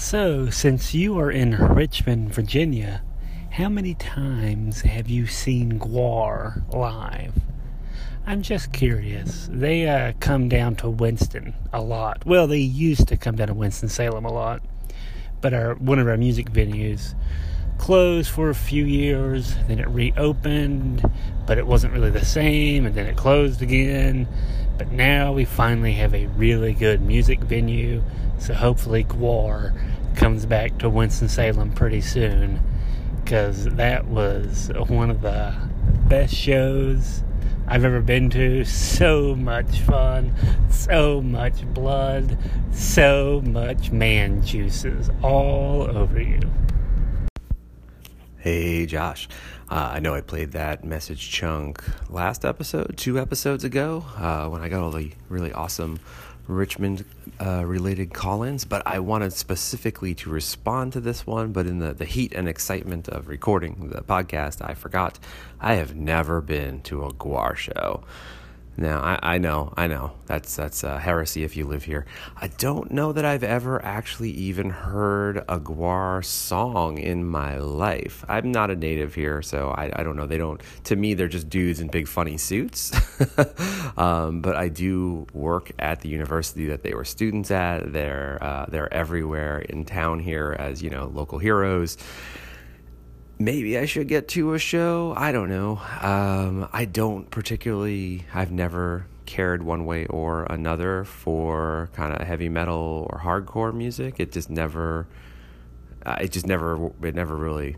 So, since you are in Richmond, Virginia, how many times have you seen GWAR live? I'm just curious. They uh, come down to Winston a lot. Well, they used to come down to Winston-Salem a lot. But our one of our music venues closed for a few years, then it reopened, but it wasn't really the same, and then it closed again. But now we finally have a really good music venue, so hopefully GWAR comes back to Winston-Salem pretty soon, because that was one of the best shows I've ever been to. So much fun, so much blood, so much man juices all over you. Hey, Josh. Uh, I know I played that message chunk last episode, two episodes ago, uh, when I got all the really awesome Richmond uh, related call ins, but I wanted specifically to respond to this one. But in the, the heat and excitement of recording the podcast, I forgot I have never been to a GWAR show. Now I, I know, I know that's that's heresy if you live here. I don't know that I've ever actually even heard a GWAR song in my life. I'm not a native here, so I, I don't know. They don't. To me, they're just dudes in big funny suits. um, but I do work at the university that they were students at. They're uh, they're everywhere in town here as you know local heroes maybe I should get to a show. I don't know. Um, I don't particularly, I've never cared one way or another for kind of heavy metal or hardcore music. It just never, uh, it just never, it never really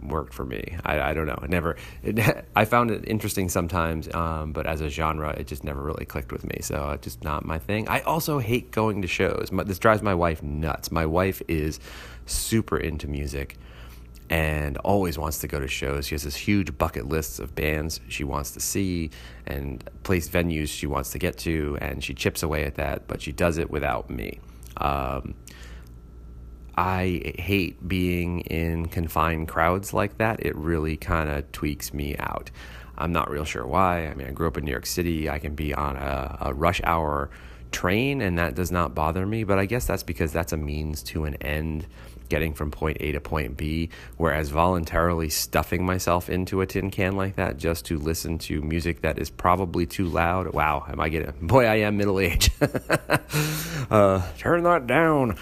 worked for me. I, I don't know. It never, it, I found it interesting sometimes, um, but as a genre, it just never really clicked with me. So it's just not my thing. I also hate going to shows. My, this drives my wife nuts. My wife is super into music and always wants to go to shows. She has this huge bucket list of bands she wants to see and place venues she wants to get to, and she chips away at that, but she does it without me. Um, I hate being in confined crowds like that. It really kind of tweaks me out. I'm not real sure why. I mean, I grew up in New York City. I can be on a, a rush hour train, and that does not bother me, but I guess that's because that's a means to an end getting from point A to point B, whereas voluntarily stuffing myself into a tin can like that just to listen to music that is probably too loud. Wow, am I getting boy? I am middle age. uh, turn that down.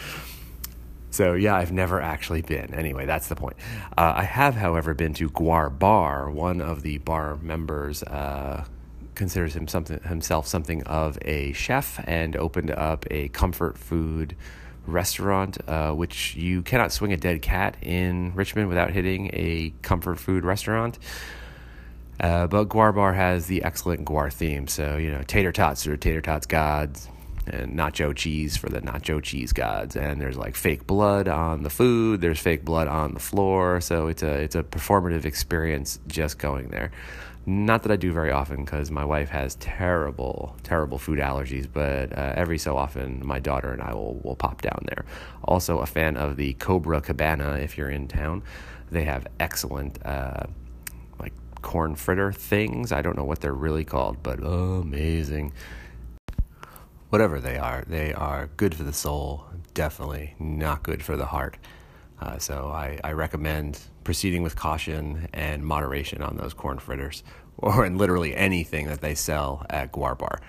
So yeah, I've never actually been. Anyway, that's the point. Uh, I have, however, been to GWAR Bar. One of the bar members uh, considers him something, himself something of a chef and opened up a comfort food restaurant, uh, which you cannot swing a dead cat in Richmond without hitting a comfort food restaurant. Uh, but GWAR Bar has the excellent GWAR theme. So, you know, tater tots are tater tots gods, and nacho cheese for the nacho cheese gods. And there's like fake blood on the food, there's fake blood on the floor. So it's a, it's a performative experience just going there. Not that I do very often because my wife has terrible, terrible food allergies, but uh, every so often my daughter and I will, will pop down there. Also, a fan of the Cobra Cabana if you're in town. They have excellent, uh, like, corn fritter things. I don't know what they're really called, but amazing. Whatever they are, they are good for the soul, definitely not good for the heart. Uh, so I, I recommend proceeding with caution and moderation on those corn fritters, or in literally anything that they sell at GWAR Bar.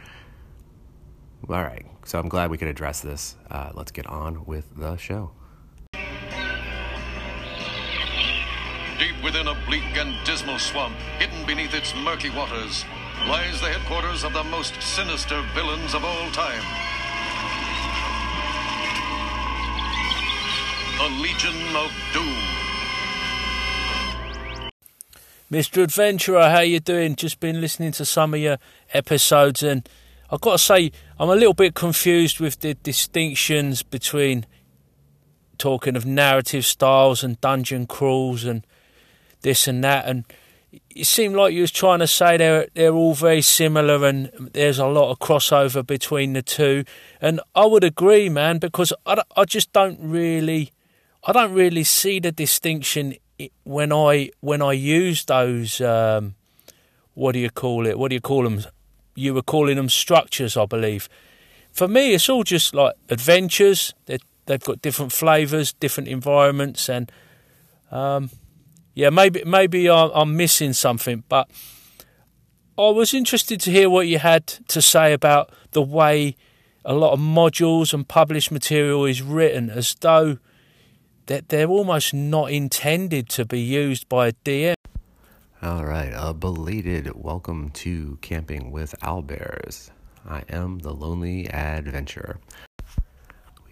All right, so I'm glad we could address this. Uh, let's get on with the show. Deep within a bleak and dismal swamp, hidden beneath its murky waters, lies the headquarters of the most sinister villains of all time. The Legion of Doom. Mr. Adventurer, how you doing? Just been listening to some of your episodes, and I've got to say I'm a little bit confused with the distinctions between talking of narrative styles and dungeon crawls and this and that, and it seemed like you was trying to say they're they're all very similar and there's a lot of crossover between the two, and I would agree, man, because I, I just don't really I don't really see the distinction when I when I use those. Um, what do you call it? What do you call them? You were calling them structures, I believe. For me, it's all just like adventures. They're they've got different flavours, different environments, and um, yeah, maybe maybe I'm missing something, but I was interested to hear what you had to say about the way a lot of modules and published material is written, as though that they're almost not intended to be used by a DM. All right, a belated welcome to Camping with Owlbears. I am the Lonely Adventurer.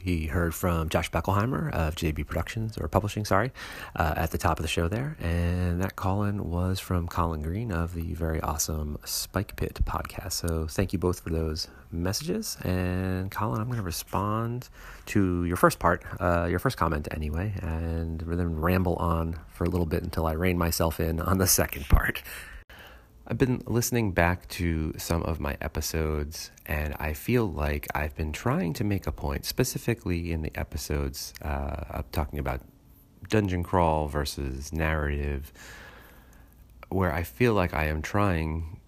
He heard from Josh Beckelheimer of JB Productions, or Publishing, sorry, uh, at the top of the show there. And that call in was from Colin Green of the very awesome Spike Pit podcast. So thank you both for those messages. And Colin, I'm going to respond to your first part, uh, your first comment anyway, and then ramble on for a little bit until I rein myself in on the second part. I've been listening back to some of my episodes, and I feel like I've been trying to make a point, specifically in the episodes uh, talking about dungeon crawl versus narrative, where I feel like I am trying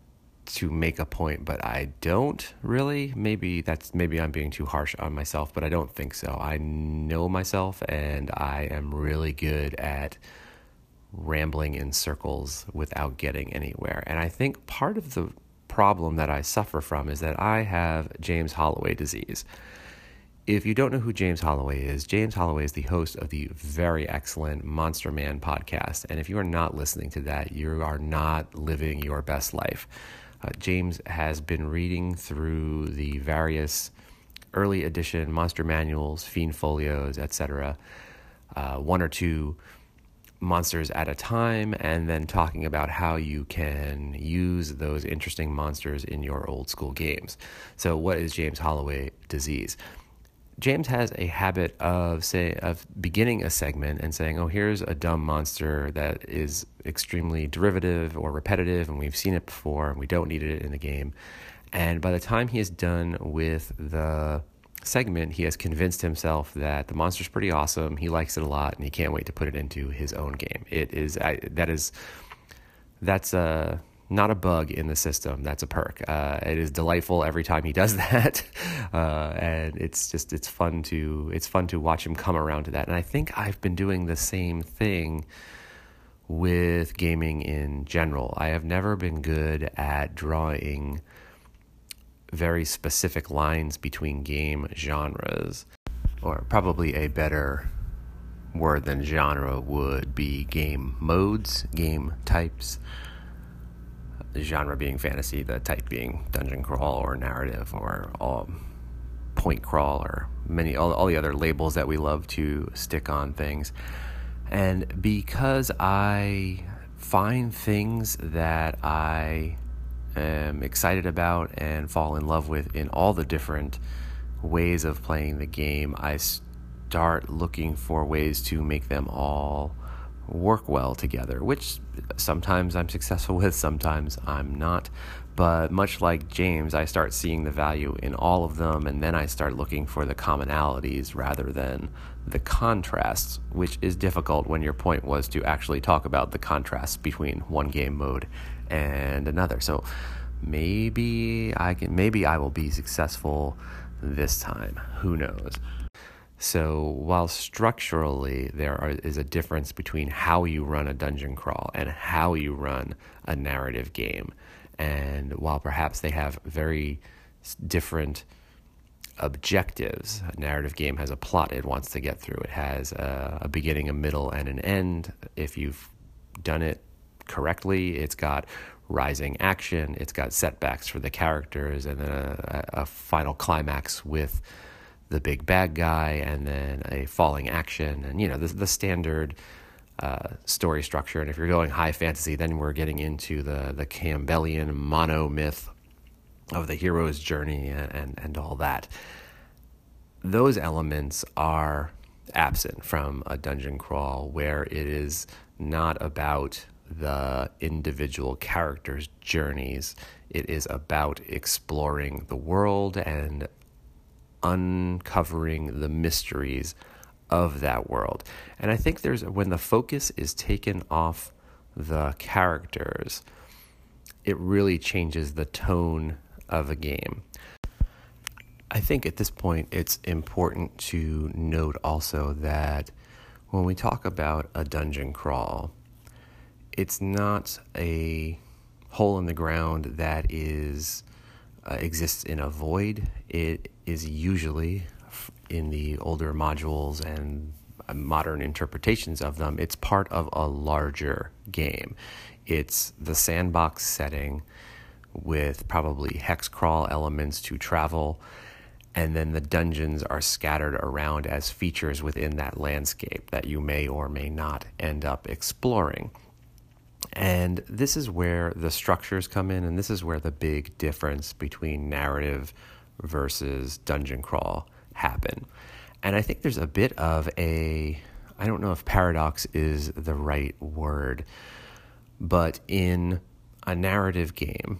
to make a point, but I don't really. Maybe that's maybe I'm being too harsh on myself, but I don't think so. I know myself, and I am really good at rambling in circles without getting anywhere. And I think part of the problem that I suffer from is that I have James Holloway disease. If you don't know who James Holloway is, James Holloway is the host of the very excellent Monster Man podcast. And if you are not listening to that, you are not living your best life. Uh, James has been reading through the various early edition monster manuals, fiend folios, etc. Uh, one or two monsters at a time and then talking about how you can use those interesting monsters in your old school games. So what is James Holloway disease? James has a habit of say of beginning a segment and saying, "Oh, here's a dumb monster that is extremely derivative or repetitive and we've seen it before and we don't need it in the game." And by the time he is done with the segment, he has convinced himself that the monster's pretty awesome. He likes it a lot, and he can't wait to put it into his own game. It is I, that is that's a not a bug in the system. That's a perk. Uh, it is delightful every time he does that, uh, and it's just it's fun to it's fun to watch him come around to that. And I think I've been doing the same thing with gaming in general. I have never been good at drawing very specific lines between game genres, or probably a better word than genre would be game modes, game types. The genre being fantasy, the type being dungeon crawl or narrative or all point crawl or many all, all the other labels that we love to stick on things. And because I find things that I am excited about and fall in love with in all the different ways of playing the game, I start looking for ways to make them all work well together, which sometimes I'm successful with, sometimes I'm not. But much like James, I start seeing the value in all of them, and then I start looking for the commonalities rather than the contrasts, which is difficult when your point was to actually talk about the contrasts between one game mode and another. So maybe I can maybe I will be successful this time. Who knows? So while structurally there are, is a difference between how you run a dungeon crawl and how you run a narrative game, and while perhaps they have very different objectives, a narrative game has a plot it wants to get through. It has a, a beginning, a middle, and an end. If you've done it correctly. It's got rising action. It's got setbacks for the characters, and then a, a, final climax with the big bad guy, and then a falling action, and you know the the standard. Uh, story structure, and if you're going high fantasy, then we're getting into the the Campbellian mono myth of the hero's journey and, and, and all that. Those elements are absent from a dungeon crawl where it is not about the individual characters' journeys. It is about exploring the world and uncovering the mysteries of that world. And I think there's when the focus is taken off the characters, it really changes the tone of a game. I think at this point it's important to note also that when we talk about a dungeon crawl, it's not a hole in the ground that is uh, exists in a void. It is usually in the older modules and uh, modern interpretations of them. It's part of a larger game. It's the sandbox setting with probably hex crawl elements to travel and then the dungeons are scattered around as features within that landscape that you may or may not end up exploring. And this is where the structures come in, and this is where the big difference between narrative versus dungeon crawl happen. And I think there's a bit of a, I don't know if paradox is the right word, but in a narrative game,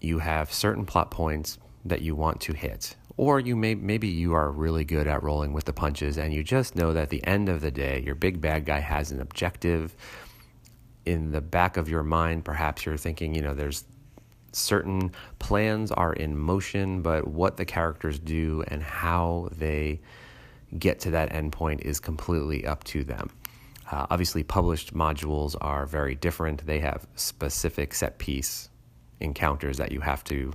you have certain plot points that you want to hit. Or you may maybe you are really good at rolling with the punches and you just know that at the end of the day your big bad guy has an objective in the back of your mind, perhaps you're thinking, you know, there's certain plans are in motion, but what the characters do and how they get to that endpoint is completely up to them. Uh, obviously, published modules are very different. They have specific set piece encounters that you have to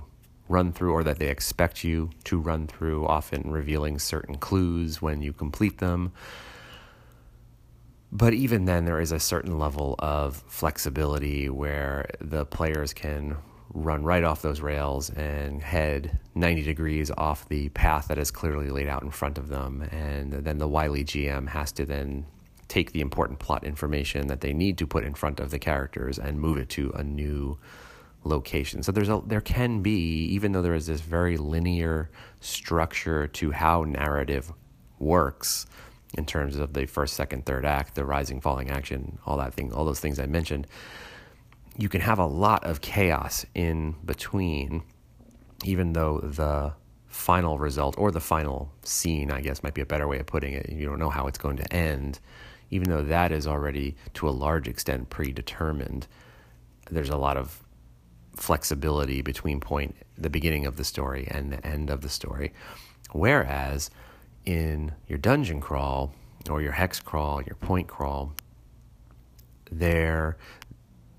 run through or that they expect you to run through, often revealing certain clues when you complete them. But even then, there is a certain level of flexibility where the players can run right off those rails and head 90 degrees off the path that is clearly laid out in front of them. And then the wily GM has to then take the important plot information that they need to put in front of the characters and move it to a new location. So there's a there can be even though there is this very linear structure to how narrative works, in terms of the first, second, third act, the rising, falling action, all that thing, all those things I mentioned, you can have a lot of chaos in between, even though the final result or the final scene, I guess might be a better way of putting it. You don't know how it's going to end, even though that is already to a large extent predetermined. There's a lot of flexibility between point the beginning of the story and the end of the story. Whereas in your dungeon crawl or your hex crawl, your point crawl, there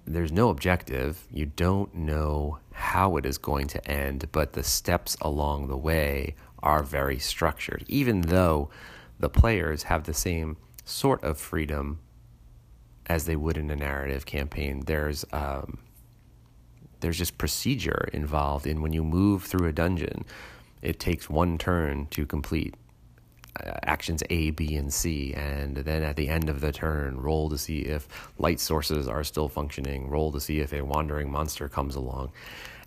there's no objective. You don't know how it is going to end, but the steps along the way are very structured. Even though the players have the same sort of freedom as they would in a narrative campaign, there's um, there's just procedure involved in when you move through a dungeon. It takes one turn to complete actions A, B, and C, and then at the end of the turn, roll to see if light sources are still functioning, roll to see if a wandering monster comes along,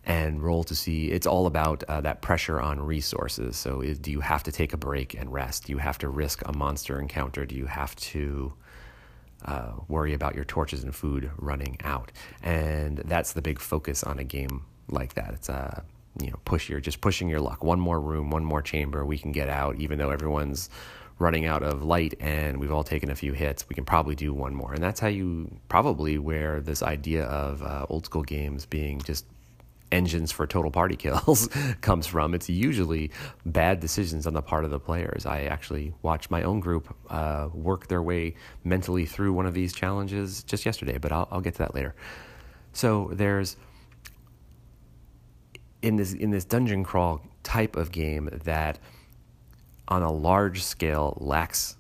and roll to see. It's all about uh, that pressure on resources. So, is, do you have to take a break and rest? Do you have to risk a monster encounter? Do you have to uh, worry about your torches and food running out? And that's the big focus on a game like that. It's uh, you know push your just pushing your luck. One more room one more chamber we can get out even though everyone's running out of light and we've all taken a few hits we can probably do one more. And that's how you probably where this idea of uh, old school games being just engines for total party kills comes from. It's usually bad decisions on the part of the players. I actually watched my own group uh, work their way mentally through one of these challenges just yesterday but I'll, I'll get to that later. So there's in this in this dungeon crawl type of game that on a large scale lacks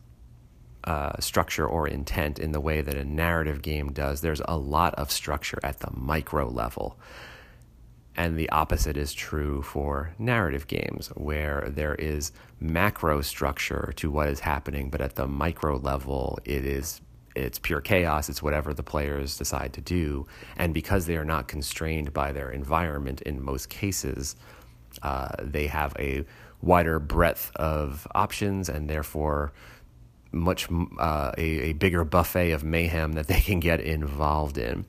uh, structure or intent in the way that a narrative game does. There's a lot of structure at the micro level. And the opposite is true for narrative games, where there is macro structure to what is happening, but at the micro level, it is it's pure chaos. It's whatever the players decide to do. And because they are not constrained by their environment in most cases, uh, they have a wider breadth of options and therefore much uh, a, a bigger buffet of mayhem that they can get involved in.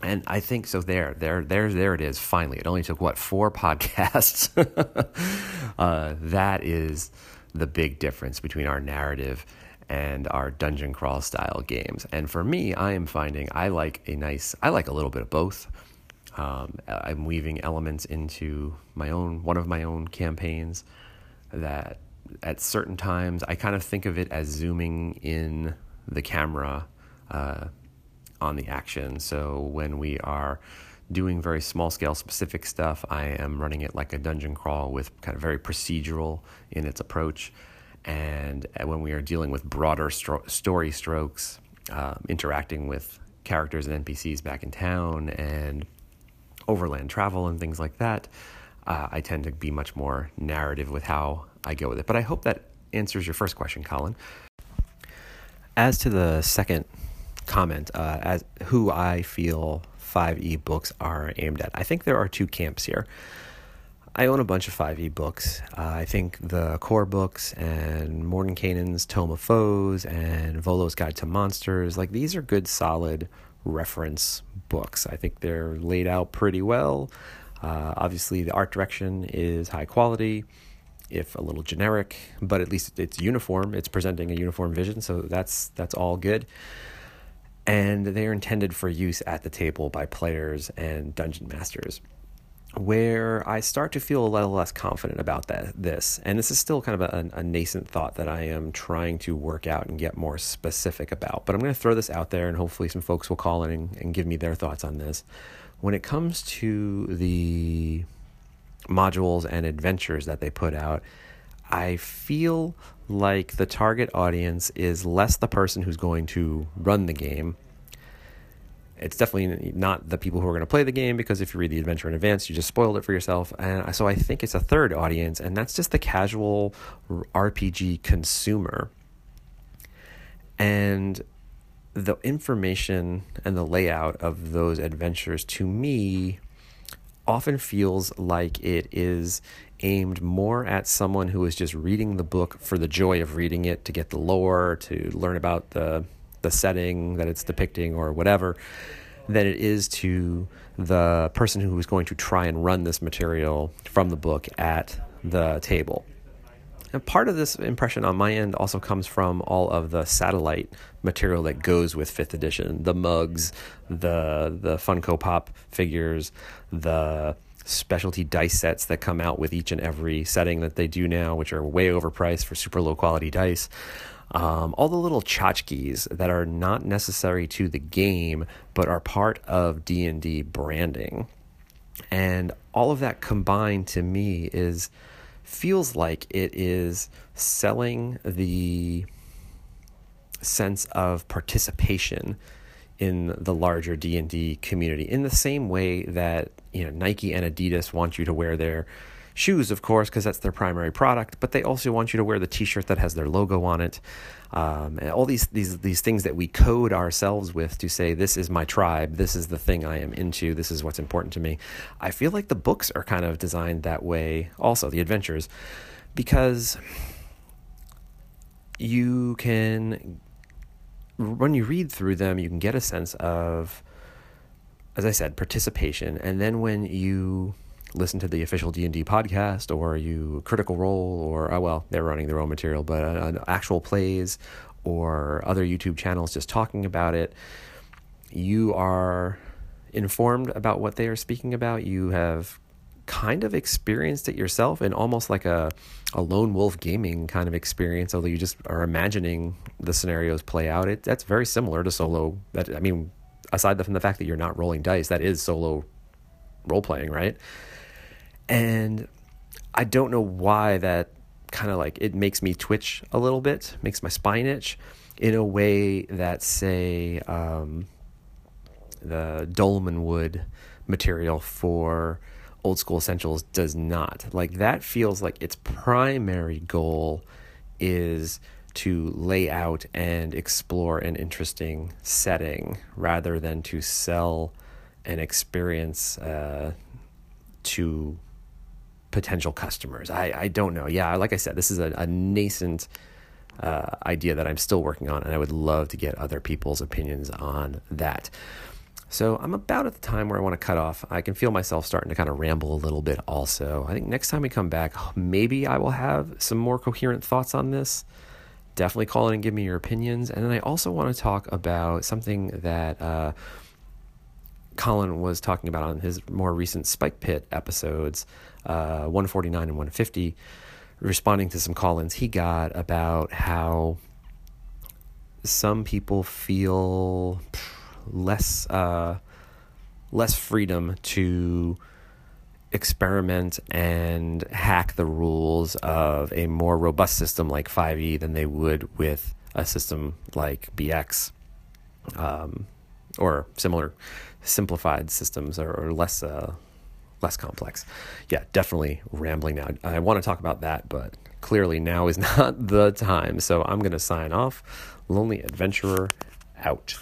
And I think so. There, there, there, there it is. Finally, it only took what four podcasts. uh, that is the big difference between our narrative and our dungeon crawl style games. And for me, I am finding I like a nice, I like a little bit of both. Um, I'm weaving elements into my own, one of my own campaigns that at certain times I kind of think of it as zooming in the camera uh, on the action. So when we are doing very small scale specific stuff, I am running it like a dungeon crawl with kind of very procedural in its approach. And when we are dealing with broader stro- story strokes, uh, interacting with characters and NPCs back in town and overland travel and things like that, uh, I tend to be much more narrative with how I go with it. But I hope that answers your first question, Colin. As to the second comment, uh, as who I feel 5e books are aimed at, I think there are two camps here. I own a bunch of 5e books. Uh, I think the core books and Mordenkainen's Tome of Foes and Volo's Guide to Monsters, like these are good, solid reference books. I think they're laid out pretty well. Uh, obviously, the art direction is high quality, if a little generic, but at least it's uniform. It's presenting a uniform vision, so that's that's all good. And they are intended for use at the table by players and dungeon masters where I start to feel a little less confident about that this. And this is still kind of a, a, nascent thought that I am trying to work out and get more specific about. But I'm going to throw this out there and hopefully some folks will call in and, and give me their thoughts on this. When it comes to the modules and adventures that they put out, I feel like the target audience is less the person who's going to run the game it's definitely not the people who are going to play the game because if you read the adventure in advance, you just spoiled it for yourself. And so I think it's a third audience, and that's just the casual RPG consumer. And the information and the layout of those adventures to me often feels like it is aimed more at someone who is just reading the book for the joy of reading it to get the lore, to learn about the the setting that it's depicting or whatever than it is to the person who is going to try and run this material from the book at the table. And part of this impression on my end also comes from all of the satellite material that goes with fifth edition the mugs, the, the Funko Pop figures, the specialty dice sets that come out with each and every setting that they do now, which are way overpriced for super low quality dice um, all the little tchotchkes that are not necessary to the game but are part of d&d branding. And all of that combined to me is feels like it is selling the sense of participation in the larger D&D community in the same way that you know Nike and Adidas want you to wear their shoes, of course, because that's their primary product. But they also want you to wear the T-shirt that has their logo on it. Um, and all these these these things that we code ourselves with to say this is my tribe, this is the thing I am into, this is what's important to me. I feel like the books are kind of designed that way. Also, the adventures, because you can when you read through them, you can get a sense of, as I said, participation, and then when you listen to the official D&D podcast or you Critical Role or oh well they're running their own material but uh, actual plays or other YouTube channels just talking about it. You are informed about what they are speaking about. You have kind of experienced it yourself in almost like a, a lone wolf gaming kind of experience although you just are imagining the scenarios play out. It that's very similar to solo. That i mean aside from the fact that you're not rolling dice that is solo role playing right and I don't know why that kind of like it makes me twitch a little bit, makes my spine itch in a way that, say, um, the Dolmenwood material for old school essentials does not. Like that feels like its primary goal is to lay out and explore an interesting setting rather than to sell an experience uh, to potential customers. I, I don't know. Yeah, like I said, this is a, a nascent uh, idea that I'm still working on, and I would love to get other people's opinions on that. So I'm about at the time where I want to cut off. I can feel myself starting to kind of ramble a little bit also. I think next time we come back, maybe I will have some more coherent thoughts on this. Definitely call in and give me your opinions. And then I also want to talk about something that uh, Colin was talking about on his more recent Spike Pit episodes, uh, 149 and 150, responding to some call-ins he got about how some people feel less uh, less freedom to experiment and hack the rules of a more robust system like 5e than they would with a system like BX um, or similar simplified systems or, or less uh, less complex. Yeah, definitely rambling now. I want to talk about that, but clearly now is not the time. So I'm going to sign off. Lonely Adventurer out.